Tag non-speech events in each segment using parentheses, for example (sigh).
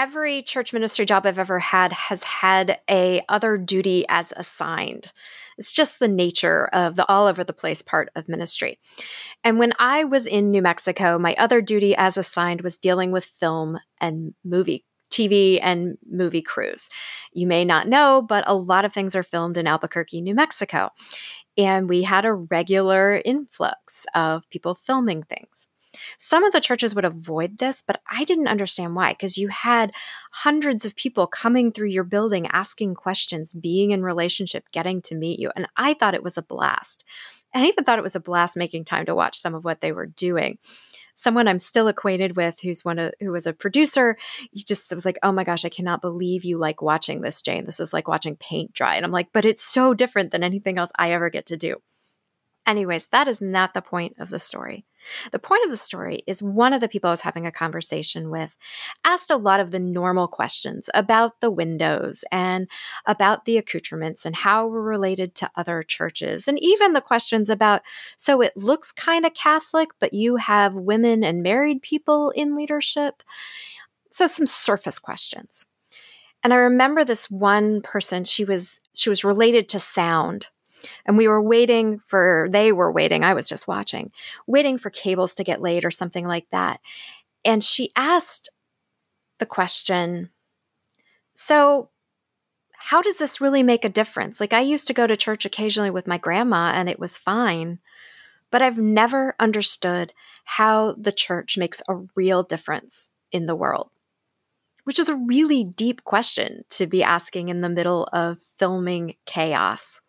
every church ministry job I've ever had has had a other duty as assigned. It's just the nature of the all over the place part of ministry. And when I was in New Mexico, my other duty as assigned was dealing with film and movie TV and movie crews. You may not know, but a lot of things are filmed in Albuquerque, New Mexico. And we had a regular influx of people filming things. Some of the churches would avoid this, but I didn't understand why, because you had hundreds of people coming through your building asking questions, being in relationship, getting to meet you. And I thought it was a blast. I even thought it was a blast making time to watch some of what they were doing someone I'm still acquainted with who's one of who was a producer, he just was like, Oh my gosh, I cannot believe you like watching this, Jane. This is like watching paint dry. And I'm like, but it's so different than anything else I ever get to do. Anyways, that is not the point of the story. The point of the story is one of the people I was having a conversation with asked a lot of the normal questions about the windows and about the accoutrements and how we're related to other churches, and even the questions about so it looks kind of Catholic, but you have women and married people in leadership. So, some surface questions. And I remember this one person, she was she was related to sound and we were waiting for, they were waiting, I was just watching, waiting for cables to get laid or something like that. And she asked the question, So, how does this really make a difference? Like, I used to go to church occasionally with my grandma and it was fine, but I've never understood how the church makes a real difference in the world which is a really deep question to be asking in the middle of filming chaos.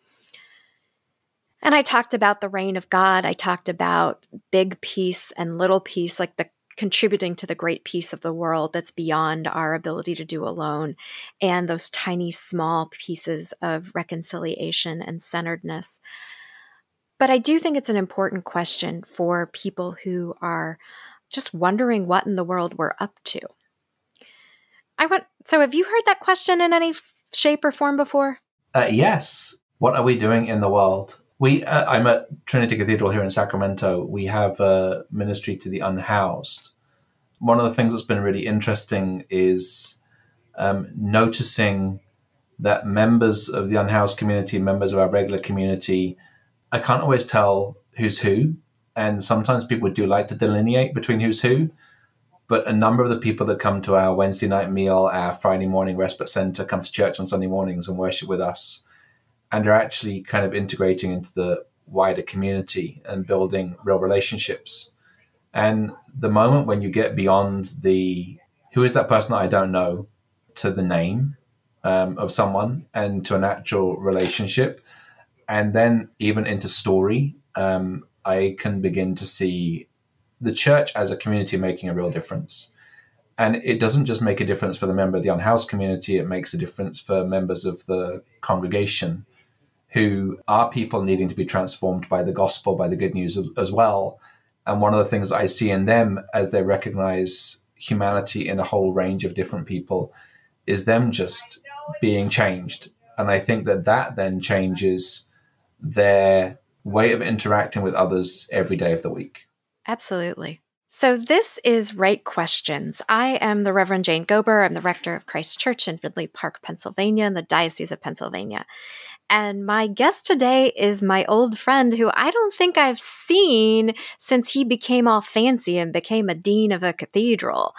And I talked about the reign of God. I talked about big peace and little peace, like the contributing to the great peace of the world that's beyond our ability to do alone, and those tiny, small pieces of reconciliation and centeredness. But I do think it's an important question for people who are just wondering what in the world we're up to. I want so have you heard that question in any shape or form before? Uh, yes. What are we doing in the world? We uh, I'm at Trinity Cathedral here in Sacramento. We have a ministry to the unhoused. One of the things that's been really interesting is um, noticing that members of the unhoused community, and members of our regular community, I can't always tell who's who, and sometimes people do like to delineate between who's who. But a number of the people that come to our Wednesday night meal, our Friday morning respite center, come to church on Sunday mornings and worship with us and are actually kind of integrating into the wider community and building real relationships. And the moment when you get beyond the who is that person that I don't know to the name um, of someone and to an actual relationship, and then even into story, um, I can begin to see the church as a community making a real difference. And it doesn't just make a difference for the member of the unhoused community, it makes a difference for members of the congregation who are people needing to be transformed by the gospel, by the good news as well. And one of the things I see in them as they recognize humanity in a whole range of different people is them just being changed. And I think that that then changes their way of interacting with others every day of the week. Absolutely. So, this is Right Questions. I am the Reverend Jane Gober. I'm the rector of Christ Church in Ridley Park, Pennsylvania, in the Diocese of Pennsylvania. And my guest today is my old friend who I don't think I've seen since he became all fancy and became a dean of a cathedral.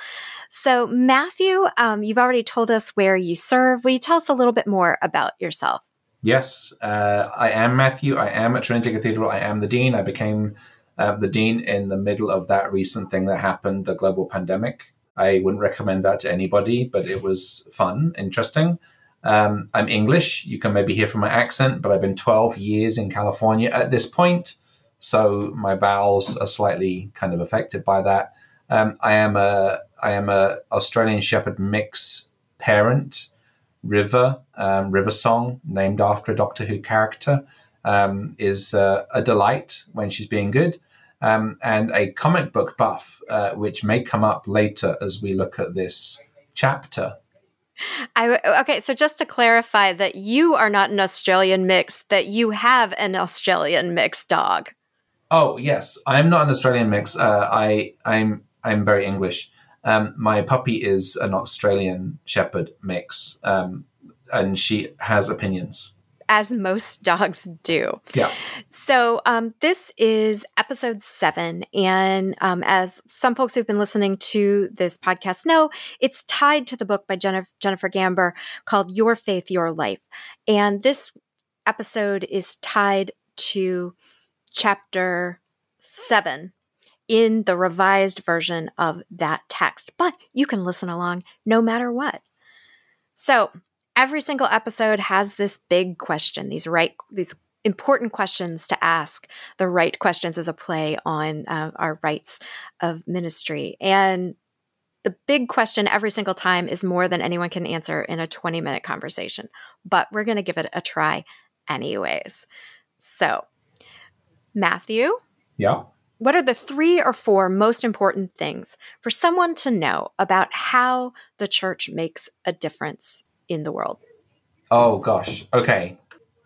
So, Matthew, um, you've already told us where you serve. Will you tell us a little bit more about yourself? Yes, uh, I am Matthew. I am at Trinity Cathedral. I am the dean. I became uh, the dean in the middle of that recent thing that happened, the global pandemic. I wouldn't recommend that to anybody, but it was fun, interesting. Um, I'm English. You can maybe hear from my accent, but I've been 12 years in California at this point. So my vowels are slightly kind of affected by that. Um, I am a I am a Australian Shepherd mix parent. River um, River Song, named after a Doctor Who character, um, is uh, a delight when she's being good. Um, and a comic book buff, uh, which may come up later as we look at this chapter. (laughs) I okay, so just to clarify that you are not an Australian mix, that you have an Australian mix dog. Oh yes, I'm not an Australian mix. Uh, I I'm I'm very English. Um, my puppy is an Australian Shepherd mix, um, and she has opinions. As most (laughs) dogs do. Yeah. So, um, this is episode seven. And um, as some folks who've been listening to this podcast know, it's tied to the book by Jennifer, Jennifer Gamber called Your Faith, Your Life. And this episode is tied to chapter seven in the revised version of that text, but you can listen along no matter what. So, every single episode has this big question, these right these important questions to ask, the right questions as a play on uh, our rites of ministry. And the big question every single time is more than anyone can answer in a 20 minute conversation, but we're going to give it a try anyways. So, Matthew? Yeah. What are the three or four most important things for someone to know about how the church makes a difference in the world? Oh, gosh. Okay.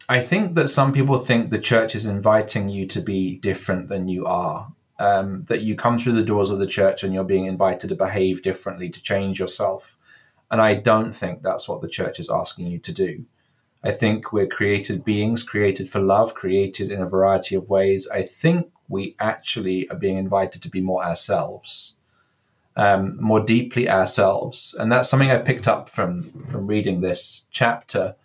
I think that some people think the church is inviting you to be different than you are. Um, that you come through the doors of the church and you're being invited to behave differently, to change yourself. And I don't think that's what the church is asking you to do. I think we're created beings, created for love, created in a variety of ways. I think we actually are being invited to be more ourselves, um, more deeply ourselves. And that's something I picked up from, from reading this chapter.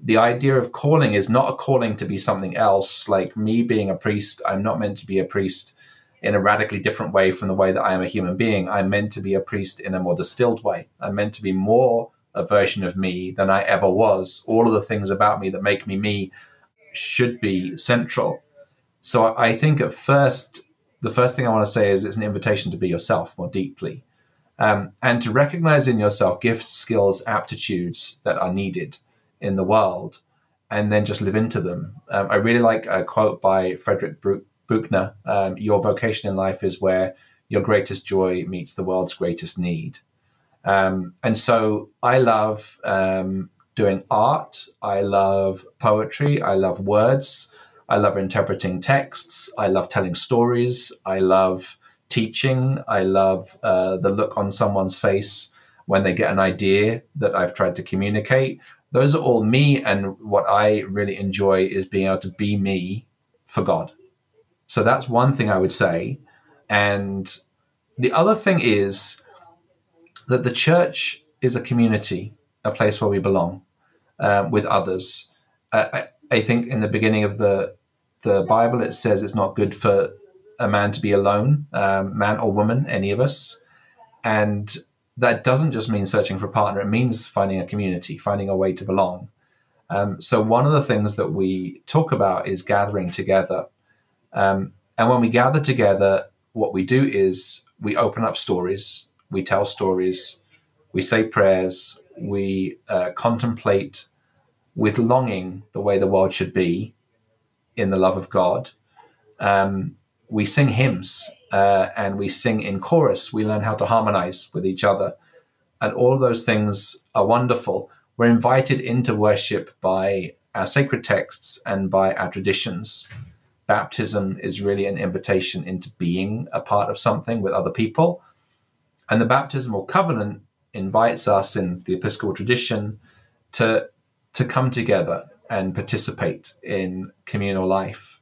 The idea of calling is not a calling to be something else. Like me being a priest, I'm not meant to be a priest in a radically different way from the way that I am a human being. I'm meant to be a priest in a more distilled way. I'm meant to be more a version of me than I ever was. All of the things about me that make me me should be central. So I think at first, the first thing I want to say is it's an invitation to be yourself more deeply um, and to recognize in yourself gifts, skills, aptitudes that are needed in the world and then just live into them. Um, I really like a quote by Frederick Buechner um, Your vocation in life is where your greatest joy meets the world's greatest need. Um, and so I love um, doing art. I love poetry. I love words. I love interpreting texts. I love telling stories. I love teaching. I love uh, the look on someone's face when they get an idea that I've tried to communicate. Those are all me. And what I really enjoy is being able to be me for God. So that's one thing I would say. And the other thing is that the church is a community, a place where we belong uh, with others. Uh, I, think in the beginning of the the Bible it says it's not good for a man to be alone, um, man or woman, any of us, and that doesn't just mean searching for a partner. It means finding a community, finding a way to belong. Um, so one of the things that we talk about is gathering together, um, and when we gather together, what we do is we open up stories, we tell stories, we say prayers, we uh, contemplate with longing the way the world should be in the love of God. Um, we sing hymns uh, and we sing in chorus. We learn how to harmonize with each other. And all of those things are wonderful. We're invited into worship by our sacred texts and by our traditions. Baptism is really an invitation into being a part of something with other people. And the baptismal covenant invites us in the Episcopal tradition to, to come together and participate in communal life.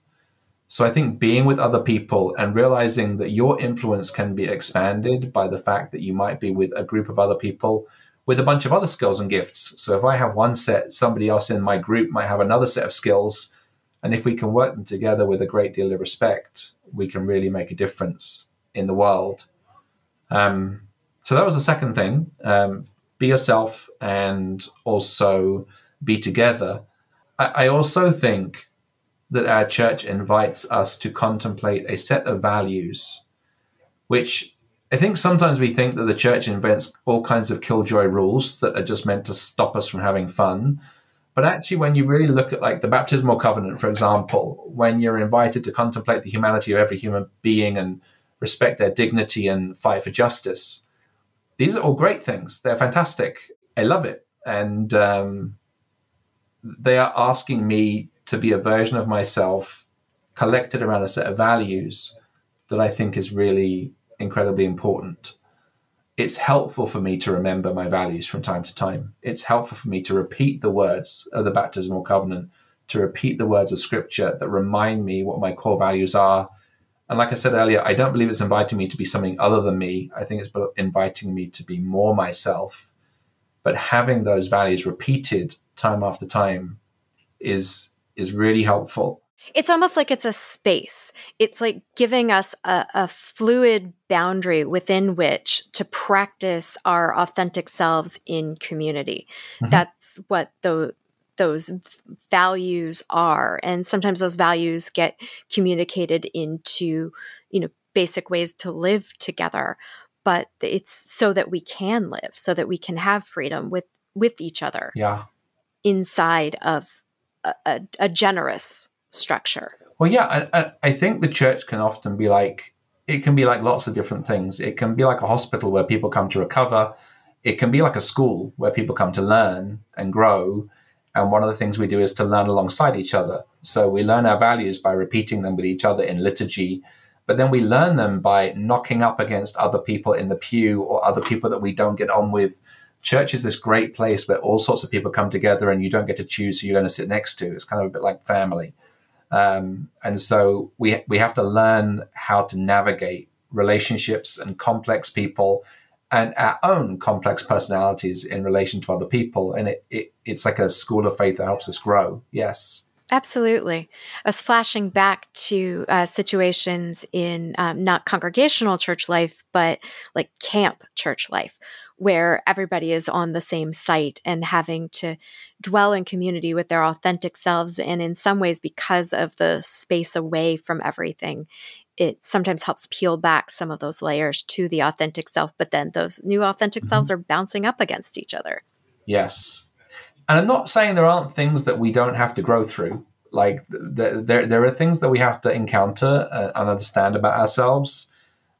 So I think being with other people and realizing that your influence can be expanded by the fact that you might be with a group of other people with a bunch of other skills and gifts. So if I have one set, somebody else in my group might have another set of skills. And if we can work them together with a great deal of respect, we can really make a difference in the world. Um, so that was the second thing um, be yourself and also be together. I, I also think that our church invites us to contemplate a set of values, which I think sometimes we think that the church invents all kinds of killjoy rules that are just meant to stop us from having fun. But actually, when you really look at like the baptismal covenant, for example, when you're invited to contemplate the humanity of every human being and respect their dignity and fight for justice, these are all great things. They're fantastic. I love it. And um, they are asking me to be a version of myself collected around a set of values that I think is really incredibly important. it's helpful for me to remember my values from time to time. It's helpful for me to repeat the words of the baptismal covenant, to repeat the words of scripture that remind me what my core values are. And like I said earlier, I don't believe it's inviting me to be something other than me. I think it's inviting me to be more myself. But having those values repeated time after time is is really helpful it's almost like it's a space. It's like giving us a, a, fluid boundary within which to practice our authentic selves in community. Mm-hmm. That's what the, those values are. And sometimes those values get communicated into, you know, basic ways to live together. But it's so that we can live, so that we can have freedom with with each other. Yeah. Inside of a, a, a generous structure. Well, yeah, I, I think the church can often be like it can be like lots of different things. It can be like a hospital where people come to recover. It can be like a school where people come to learn and grow. And one of the things we do is to learn alongside each other. So we learn our values by repeating them with each other in liturgy, but then we learn them by knocking up against other people in the pew or other people that we don't get on with. Church is this great place where all sorts of people come together and you don't get to choose who you're going to sit next to. It's kind of a bit like family. Um, and so we we have to learn how to navigate relationships and complex people and our own complex personalities in relation to other people. And it, it it's like a school of faith that helps us grow. Yes. Absolutely. I was flashing back to uh, situations in um, not congregational church life, but like camp church life, where everybody is on the same site and having to dwell in community with their authentic selves. And in some ways, because of the space away from everything, it sometimes helps peel back some of those layers to the authentic self. But then those new authentic mm-hmm. selves are bouncing up against each other. Yes. And I'm not saying there aren't things that we don't have to grow through. Like there, there, there are things that we have to encounter uh, and understand about ourselves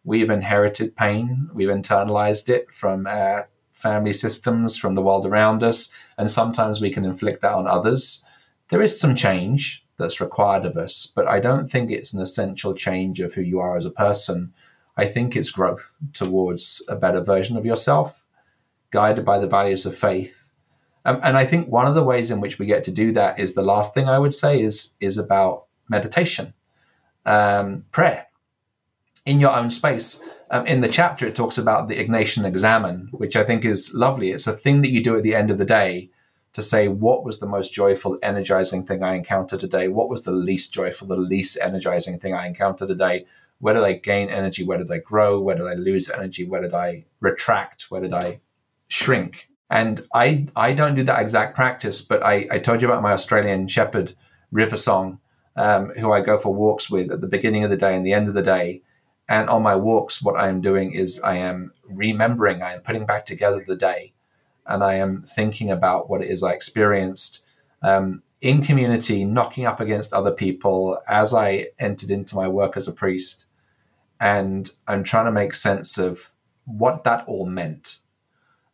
we've inherited pain, we've internalized it from our family systems, from the world around us, and sometimes we can inflict that on others. There is some change that's required of us, but I don't think it's an essential change of who you are as a person. I think it's growth towards a better version of yourself, guided by the values of faith. Um, and I think one of the ways in which we get to do that is the last thing I would say is is about meditation, um, prayer in your own space. Um, in the chapter, it talks about the Ignatian examen, which I think is lovely. It's a thing that you do at the end of the day to say, what was the most joyful, energizing thing I encountered today? What was the least joyful, the least energizing thing I encountered today? Where did I gain energy? Where did I grow? Where did I lose energy? Where did I retract? Where did I shrink? And I, I don't do that exact practice, but I, I told you about my Australian Shepherd River Song, um, who I go for walks with at the beginning of the day and the end of the day and on my walks, what I am doing is I am remembering, I am putting back together the day, and I am thinking about what it is I experienced um, in community, knocking up against other people as I entered into my work as a priest. And I'm trying to make sense of what that all meant.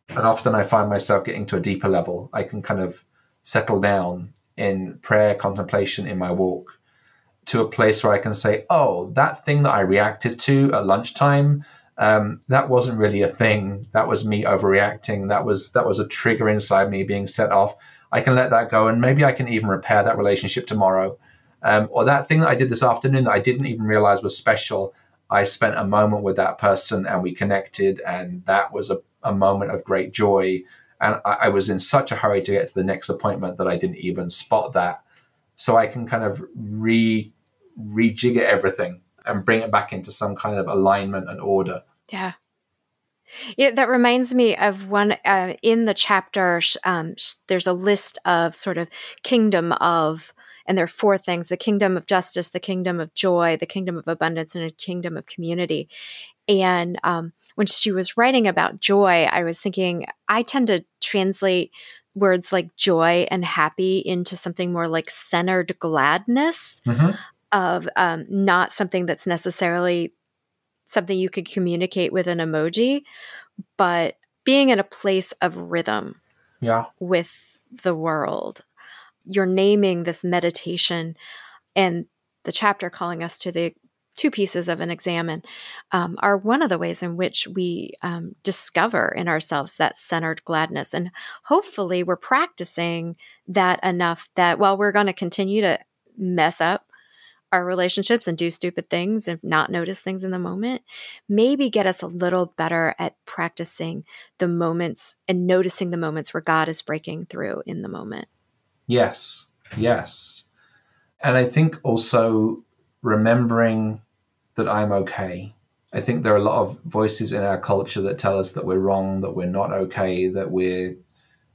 And often I find myself getting to a deeper level. I can kind of settle down in prayer, contemplation in my walk to a place where I can say, oh, that thing that I reacted to at lunchtime, um, that wasn't really a thing. That was me overreacting. That was that was a trigger inside me being set off. I can let that go, and maybe I can even repair that relationship tomorrow. Um, or that thing that I did this afternoon that I didn't even realize was special. I spent a moment with that person and we connected, and that was a, a moment of great joy. And I, I was in such a hurry to get to the next appointment that I didn't even spot that. So I can kind of re rejigger everything and bring it back into some kind of alignment and order. Yeah. Yeah, that reminds me of one uh, in the chapter. Um, there's a list of sort of kingdom of, and there are four things the kingdom of justice, the kingdom of joy, the kingdom of abundance, and a kingdom of community. And um, when she was writing about joy, I was thinking, I tend to translate words like joy and happy into something more like centered gladness. Mm-hmm of um, not something that's necessarily something you could communicate with an emoji, but being in a place of rhythm yeah. with the world. You're naming this meditation and the chapter calling us to the two pieces of an examen um, are one of the ways in which we um, discover in ourselves that centered gladness. And hopefully, we're practicing that enough that while we're going to continue to mess up our relationships and do stupid things and not notice things in the moment, maybe get us a little better at practicing the moments and noticing the moments where God is breaking through in the moment. Yes, yes. And I think also remembering that I'm okay. I think there are a lot of voices in our culture that tell us that we're wrong, that we're not okay, that we're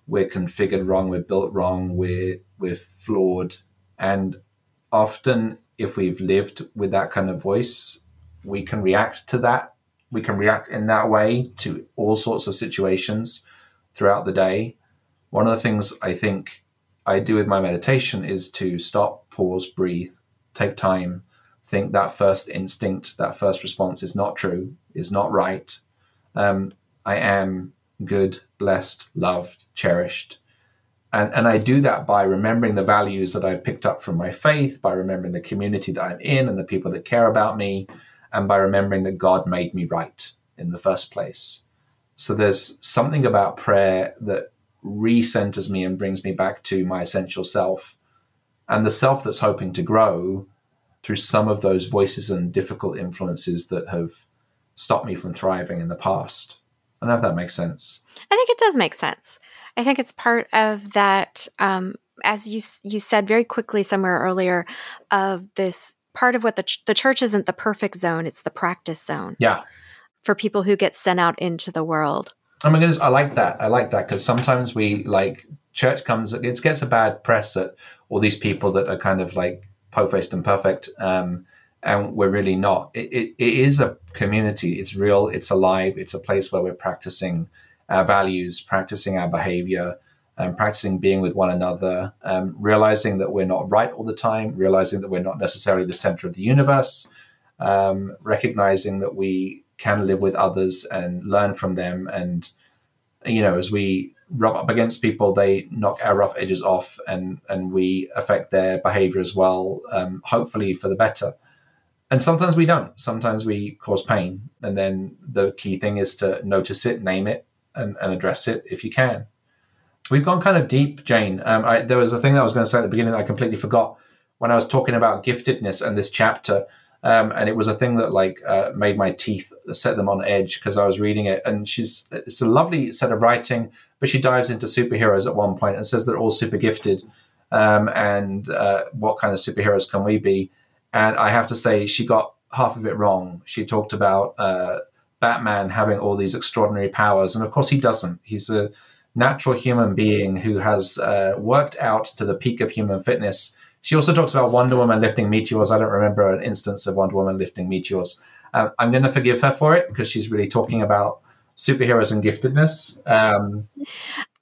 we're configured wrong, we're built wrong, we're we're flawed. And often if we've lived with that kind of voice, we can react to that. We can react in that way to all sorts of situations throughout the day. One of the things I think I do with my meditation is to stop, pause, breathe, take time, think that first instinct, that first response is not true, is not right. Um, I am good, blessed, loved, cherished. And, and I do that by remembering the values that I've picked up from my faith, by remembering the community that I'm in and the people that care about me, and by remembering that God made me right in the first place. So there's something about prayer that recenters me and brings me back to my essential self and the self that's hoping to grow through some of those voices and difficult influences that have stopped me from thriving in the past. I don't know if that makes sense. I think it does make sense. I think it's part of that, um, as you you said very quickly somewhere earlier, of this part of what the ch- the church isn't the perfect zone; it's the practice zone. Yeah. For people who get sent out into the world. Oh my goodness, I like that. I like that because sometimes we like church comes it gets a bad press at all these people that are kind of like po-faced and perfect. Um, and we're really not. It, it, it is a community. It's real. It's alive. It's a place where we're practicing our values, practicing our behavior, um, practicing being with one another, um, realizing that we're not right all the time, realizing that we're not necessarily the center of the universe, um, recognizing that we can live with others and learn from them. And, you know, as we rub up against people, they knock our rough edges off and, and we affect their behavior as well, um, hopefully for the better. And sometimes we don't. Sometimes we cause pain. And then the key thing is to notice it, name it, and, and address it if you can. We've gone kind of deep, Jane. Um, I, there was a thing I was going to say at the beginning that I completely forgot when I was talking about giftedness and this chapter. Um, and it was a thing that like uh, made my teeth set them on edge because I was reading it. And she's it's a lovely set of writing, but she dives into superheroes at one point and says they're all super gifted. Um, and uh, what kind of superheroes can we be? And I have to say, she got half of it wrong. She talked about uh, Batman having all these extraordinary powers. And of course, he doesn't. He's a natural human being who has uh, worked out to the peak of human fitness. She also talks about Wonder Woman lifting meteors. I don't remember an instance of Wonder Woman lifting meteors. Uh, I'm going to forgive her for it because she's really talking about superheroes and giftedness. Um,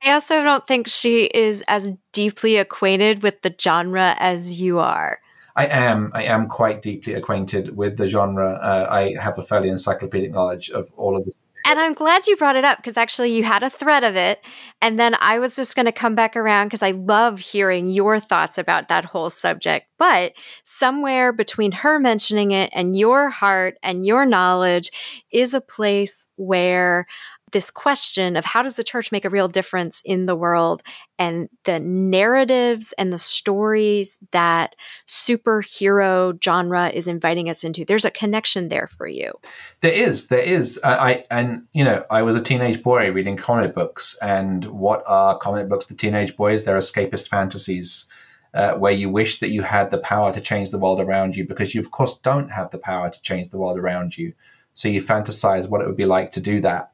I also don't think she is as deeply acquainted with the genre as you are. I am. I am quite deeply acquainted with the genre. Uh, I have a fairly encyclopedic knowledge of all of this. And I'm glad you brought it up because actually you had a thread of it. And then I was just going to come back around because I love hearing your thoughts about that whole subject. But somewhere between her mentioning it and your heart and your knowledge is a place where this question of how does the church make a real difference in the world and the narratives and the stories that superhero genre is inviting us into there's a connection there for you. There is there is. I, I and you know i was a teenage boy reading comic books and what are comic books to teenage boys? They're escapist fantasies uh, where you wish that you had the power to change the world around you because you of course don't have the power to change the world around you. So you fantasize what it would be like to do that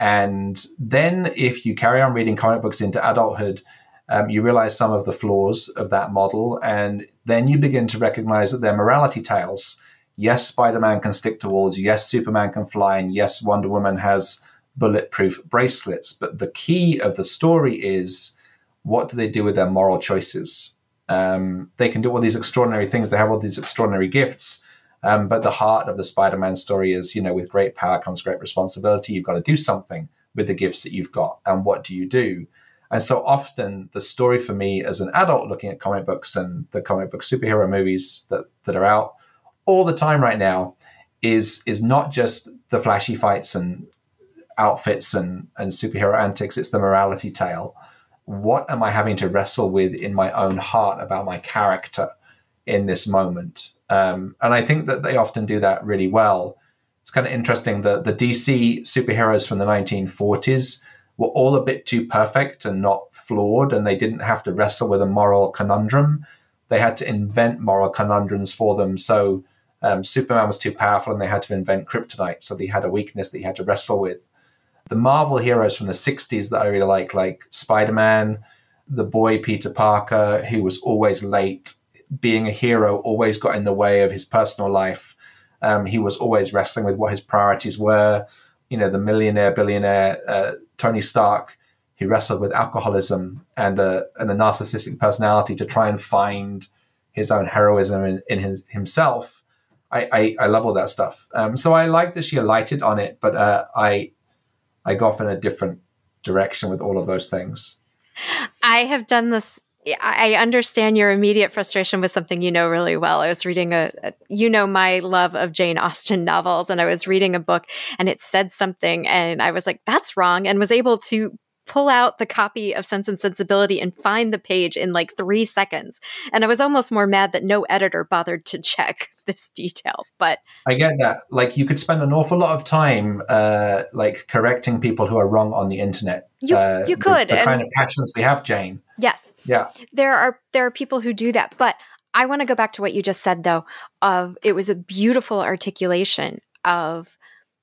and then if you carry on reading comic books into adulthood, um, you realize some of the flaws of that model. And then you begin to recognize that they're morality tales. Yes, Spider Man can stick to walls. Yes, Superman can fly. And yes, Wonder Woman has bulletproof bracelets. But the key of the story is what do they do with their moral choices? Um, they can do all these extraordinary things. They have all these extraordinary gifts. Um, but the heart of the Spider-Man story is, you know, with great power comes great responsibility. You've got to do something with the gifts that you've got, and what do you do? And so often, the story for me as an adult looking at comic books and the comic book superhero movies that that are out, all the time right now is is not just the flashy fights and outfits and and superhero antics. It's the morality tale. What am I having to wrestle with in my own heart about my character in this moment? Um, and I think that they often do that really well. It's kind of interesting that the DC superheroes from the 1940s were all a bit too perfect and not flawed, and they didn't have to wrestle with a moral conundrum. They had to invent moral conundrums for them. So um, Superman was too powerful, and they had to invent kryptonite. So they had a weakness that he had to wrestle with. The Marvel heroes from the 60s that I really like, like Spider Man, the boy Peter Parker, who was always late, being a hero always got in the way of his personal life. Um, he was always wrestling with what his priorities were. You know, the millionaire, billionaire uh, Tony Stark, he wrestled with alcoholism and a, and a narcissistic personality to try and find his own heroism in, in his, himself. I, I, I, love all that stuff. Um, so I like that she alighted on it, but uh, I I go off in a different direction with all of those things. I have done this I understand your immediate frustration with something you know really well. I was reading a, a, you know, my love of Jane Austen novels, and I was reading a book and it said something, and I was like, that's wrong, and was able to pull out the copy of Sense and Sensibility and find the page in like three seconds. And I was almost more mad that no editor bothered to (laughs) check this detail. But I get that. Like you could spend an awful lot of time uh, like correcting people who are wrong on the internet. You, uh, you could. The, the kind of passions we have, Jane. Yes. Yeah. There are there are people who do that. But I want to go back to what you just said though, of it was a beautiful articulation of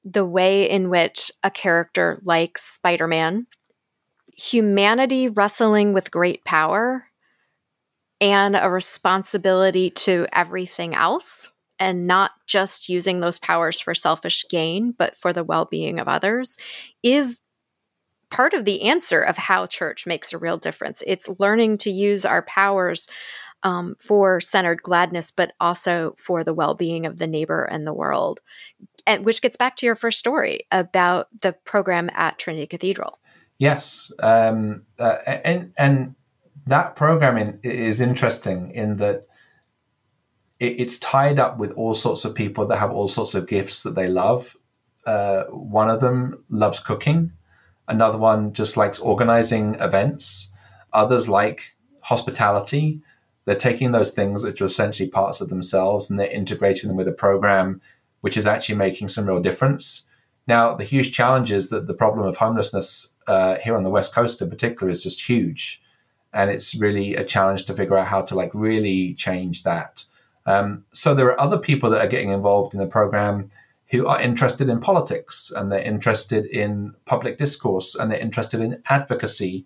the way in which a character like Spider-Man humanity wrestling with great power and a responsibility to everything else and not just using those powers for selfish gain, but for the well being of others, is part of the answer of how church makes a real difference. It's learning to use our powers um, for centered gladness, but also for the well being of the neighbor and the world. And which gets back to your first story about the program at Trinity Cathedral. Yes, um, uh, and and that programming is interesting in that it, it's tied up with all sorts of people that have all sorts of gifts that they love. Uh, one of them loves cooking. Another one just likes organizing events. Others like hospitality. They're taking those things which are essentially parts of themselves and they're integrating them with a program which is actually making some real difference. Now, the huge challenge is that the problem of homelessness uh, here on the West Coast in particular is just huge. And it's really a challenge to figure out how to like really change that. Um, so there are other people that are getting involved in the program who are interested in politics and they're interested in public discourse and they're interested in advocacy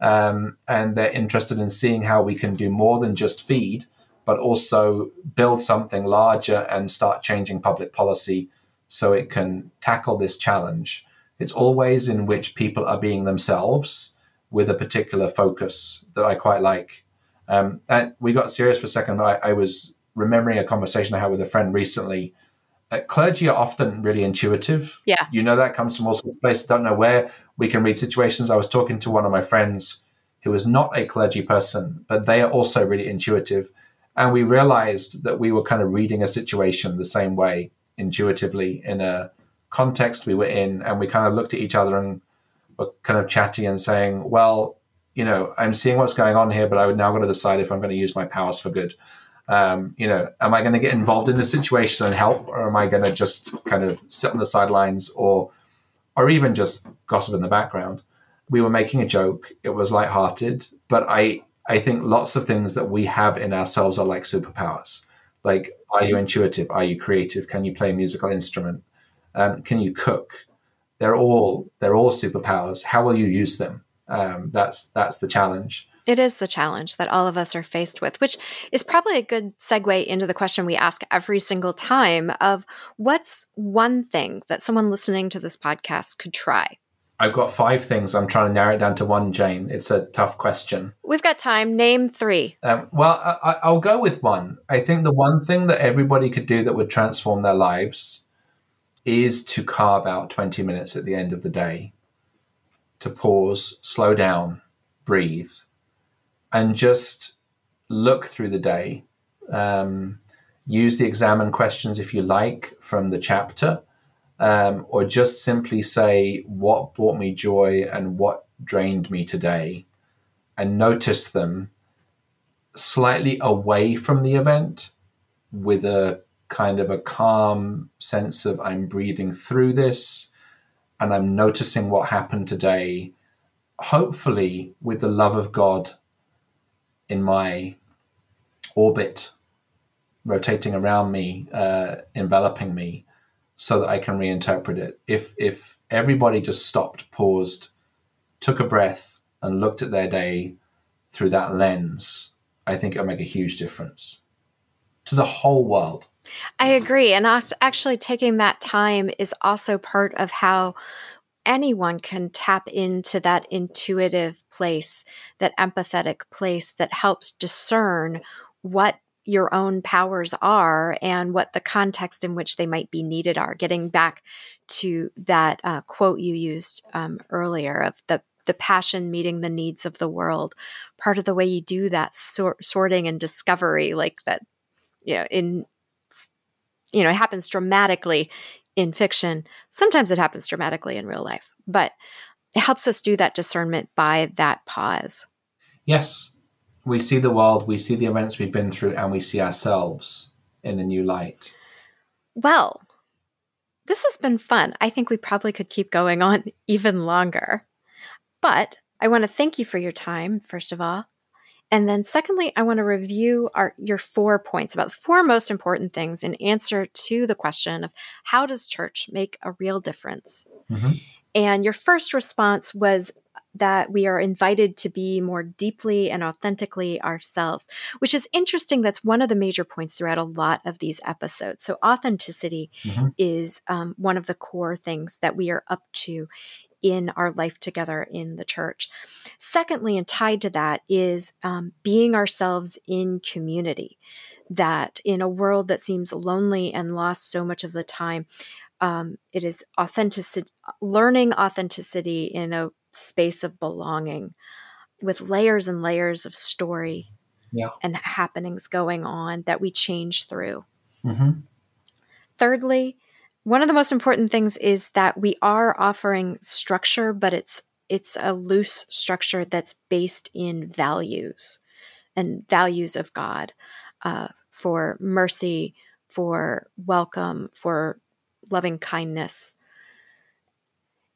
um, and they're interested in seeing how we can do more than just feed, but also build something larger and start changing public policy so it can tackle this challenge. It's always in which people are being themselves with a particular focus that I quite like. Um, and we got serious for a second, I, I, was remembering a conversation I had with a friend recently. Uh, clergy are often really intuitive. Yeah. You know, that comes from all sorts of places, don't know where. We can read situations. I was talking to one of my friends who is not a clergy person, but they are also really intuitive. And we realized that we were kind of reading a situation the same way intuitively in a context we were in, and we kind of looked at each other and were kind of chatting and saying, "Well, you know, I'm seeing what's going on here, but I would now got to decide if I'm going to use my powers for good. Um, you know, am I going to get involved in the situation and help, or am I going to just kind of sit on the sidelines, or, or even just gossip in the background?" We were making a joke; it was lighthearted, but I I think lots of things that we have in ourselves are like superpowers. Like, are you intuitive? Are you creative? Can you play a musical instrument? Um, can you cook? They're all they're all superpowers. How will you use them? Um, that's that's the challenge. It is the challenge that all of us are faced with, which is probably a good segue into the question we ask every single time of what's one thing that someone listening to this podcast could try I've got five things. I'm trying to narrow it down to one, Jane. It's a tough question. We've got time. Name three. Um, well, I, will go with one. I think the one thing that everybody could do that would transform their lives is to carve out 20 minutes at the end of the day to pause, slow down, breathe, and just look through the day. Um, use the examen questions if you like from the chapter, um, or just simply say what brought me joy and what drained me today, and notice them slightly away from the event with a kind of a calm sense of I'm breathing through this and I'm noticing what happened today, hopefully with the love of God in my orbit, rotating around me, uh, enveloping me, so that I can reinterpret it. If if everybody just stopped, paused, took a breath, and looked at their day through that lens, I think it'll make a huge difference to the whole world. I agree. And us actually taking that time is also part of how anyone can tap into that intuitive place, that empathetic place that helps discern what your own powers are and what the context in which they might be needed are. Getting back to that uh, quote you used um, earlier of the the passion meeting the needs of the world. Part of the way you do that sor- sorting and discovery, like that, you know, in you know, it happens dramatically in fiction. Sometimes it happens dramatically in real life, but it helps us do that discernment by that pause. Yes, we see the world, we see the events we've been through, and we see ourselves in a new light. Well, this has been fun. I think we probably could keep going on (laughs) even longer. But I want to thank you for your time, first of all. And then secondly, I want to review our your four points about the four most important things in answer to the question of how does church make a real difference? Mm-hmm. And your first response was that we are invited to be more deeply and authentically ourselves, which is interesting. That's one of the major points throughout a lot of these episodes. So, authenticity mm-hmm. is um, one of the core things that we are up to in our life together in the church. Secondly, and tied to that, is um, being ourselves in community. That in a world that seems lonely and lost so much of the time, um, it is authenticity, learning authenticity in a space of belonging with layers and layers of story yeah. and happenings going on that we change through. Mm-hmm. Thirdly, one of the most important things is that we are offering structure, but it's it's a loose structure that's based in values and values of God uh, for mercy, for welcome, for loving kindness.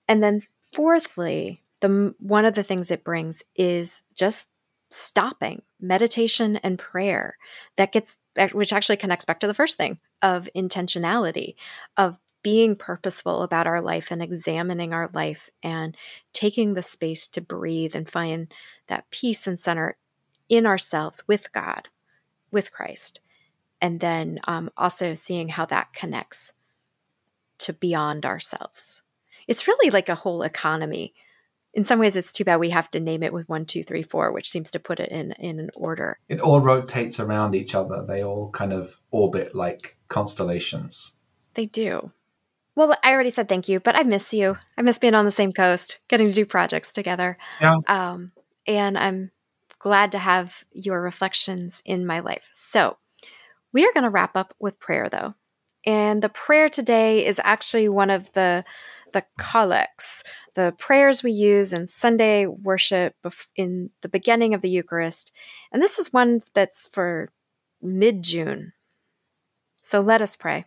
And then, fourthly, the one of the things it brings is just stopping meditation and prayer that gets which actually connects back to the first thing of intentionality, of being purposeful about our life and examining our life and taking the space to breathe and find that peace and center in ourselves with God, with Christ. And then um, also seeing how that connects to beyond ourselves. It's really like a whole economy. In some ways it's too bad we have to name it with one two three four which seems to put it in in an order. It all rotates around each other. They all kind of orbit like constellations. They do well i already said thank you but i miss you i miss being on the same coast getting to do projects together yeah. um, and i'm glad to have your reflections in my life so we are going to wrap up with prayer though and the prayer today is actually one of the the collects, the prayers we use in Sunday worship in the beginning of the Eucharist. And this is one that's for mid June. So let us pray.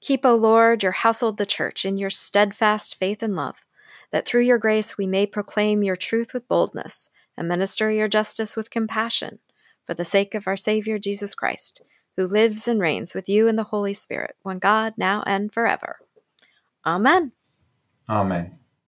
Keep, O Lord, your household, the church, in your steadfast faith and love, that through your grace we may proclaim your truth with boldness and minister your justice with compassion, for the sake of our Savior Jesus Christ, who lives and reigns with you in the Holy Spirit, one God, now and forever. Amen. Amen.